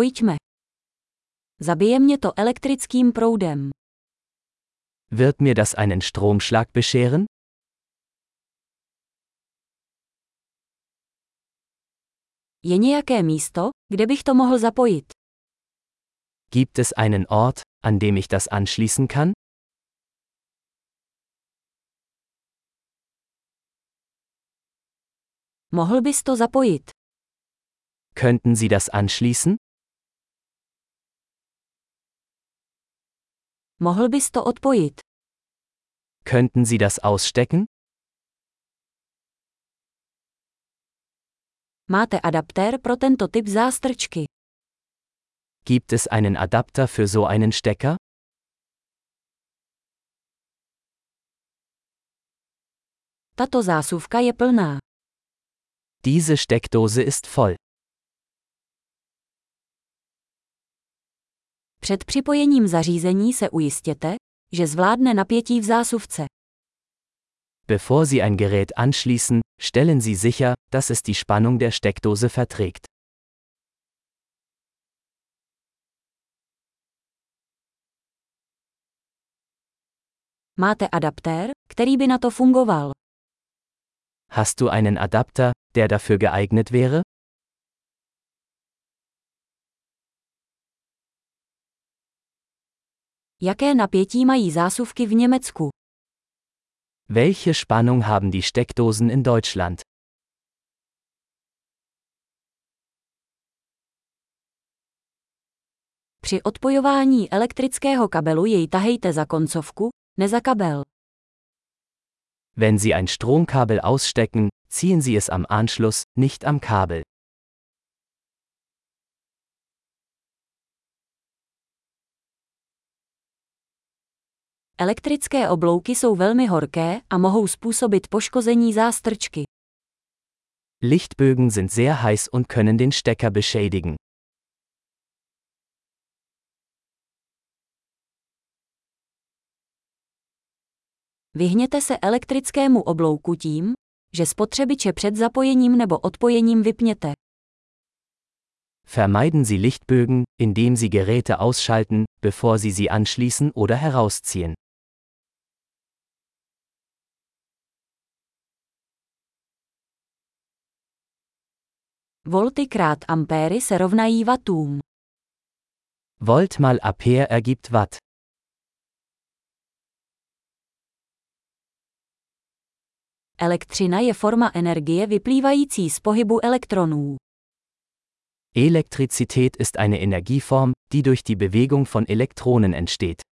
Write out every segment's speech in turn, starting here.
Pojďme. Zabije mě to elektrickým proudem. Wird mir das einen Stromschlag bescheren? Je nějaké místo, kde bych to mohl zapojit? Gibt es einen Ort, an dem ich das anschließen kann? Mohl bys to zapojit? Könnten Sie das anschließen? Mohl bys to odpojit? Könnten Sie das ausstecken? Máte adaptér pro tento typ zástrčky. Gibt es einen Adapter für so einen Stecker? Tato zásuvka je plná. Diese Steckdose ist voll. Před připojením zařízení se ujistěte, že zvládne napětí v zásuvce. Bevor Sie ein Gerät anschließen, stellen Sie sicher, dass es die Spannung der Steckdose verträgt. Máte adaptér, který by na to fungoval. Hast du einen Adapter, der dafür geeignet wäre? Jaké napětí mají zásuvky v Německu? Welche Spannung haben die Steckdosen in Deutschland? Při odpojování elektrického kabelu jej tahejte za koncovku, ne za kabel. Wenn Sie ein Stromkabel ausstecken, ziehen Sie es am Anschluss, nicht am Kabel. Elektrické oblouky jsou velmi horké a mohou způsobit poškození zástrčky. Lichtbögen sind sehr heiß und können den Stecker beschädigen. Vyhněte se elektrickému oblouku tím, že spotřebiče před zapojením nebo odpojením vypněte. Vermeiden Sie Lichtbögen, indem Sie Geräte ausschalten, bevor Sie sie anschließen oder herausziehen. Volty krát ampéry se rovnají wattům. Volt mal Ampere ergibt Watt. Elektřina je forma energie vyplývající z pohybu elektronů. Elektrizität ist eine Energieform, die durch die Bewegung von Elektronen entsteht.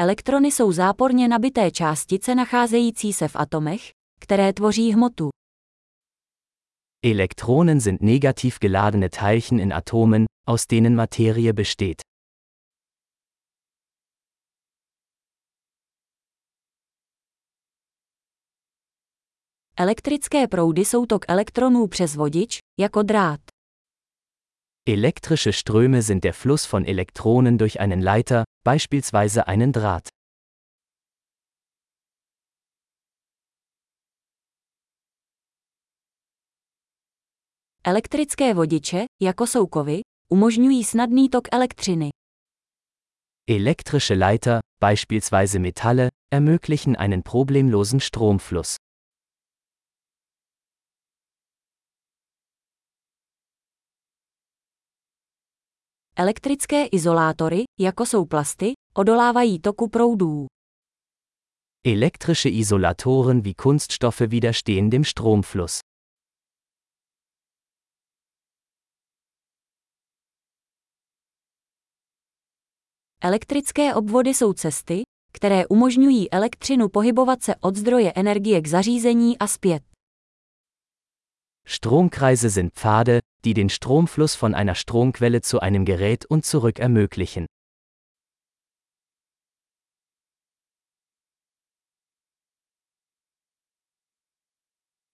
Elektrony jsou záporně nabité částice nacházející se v atomech, které tvoří hmotu. Elektronen sind negativ geladene Teilchen in Atomen, aus denen Materie besteht. Elektrické proudy jsou tok elektronů přes vodič, jako drát. Elektrische Ströme sind der Fluss von Elektronen durch einen Leiter, beispielsweise einen Draht. Elektrické vodiče, jako jsou kovy, umožňují snadný tok elektřiny. Elektrische Leiter, beispielsweise Metalle, ermöglichen einen problemlosen Stromfluss. Elektrické izolátory, jako jsou plasty, odolávají toku proudů. Elektrische Isolatoren wie Kunststoffe widerstehen dem Stromfluss. Elektrické obvody jsou cesty, které umožňují elektřinu pohybovat se od zdroje energie k zařízení a zpět. Stromkreise sind Pfade, die den Stromfluss von einer Stromquelle zu einem Gerät und zurück ermöglichen.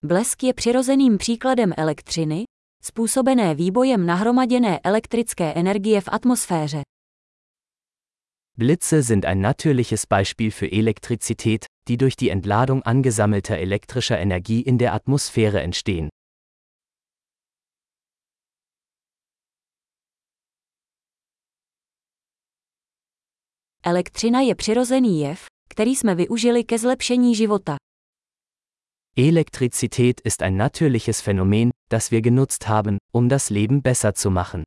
Blesk je přirozeným příkladem elektřiny, způsobené výbojem nahromaděné elektrické energie v atmosféře. Blitze sind ein natürliches Beispiel für Elektrizität, die durch die Entladung angesammelter elektrischer Energie in der Atmosphäre entstehen. Elektřina je přirozený jev, který jsme využili ke zlepšení života. Elektrizität ist ein natürliches Phänomen, das wir genutzt haben, um das Leben besser zu machen.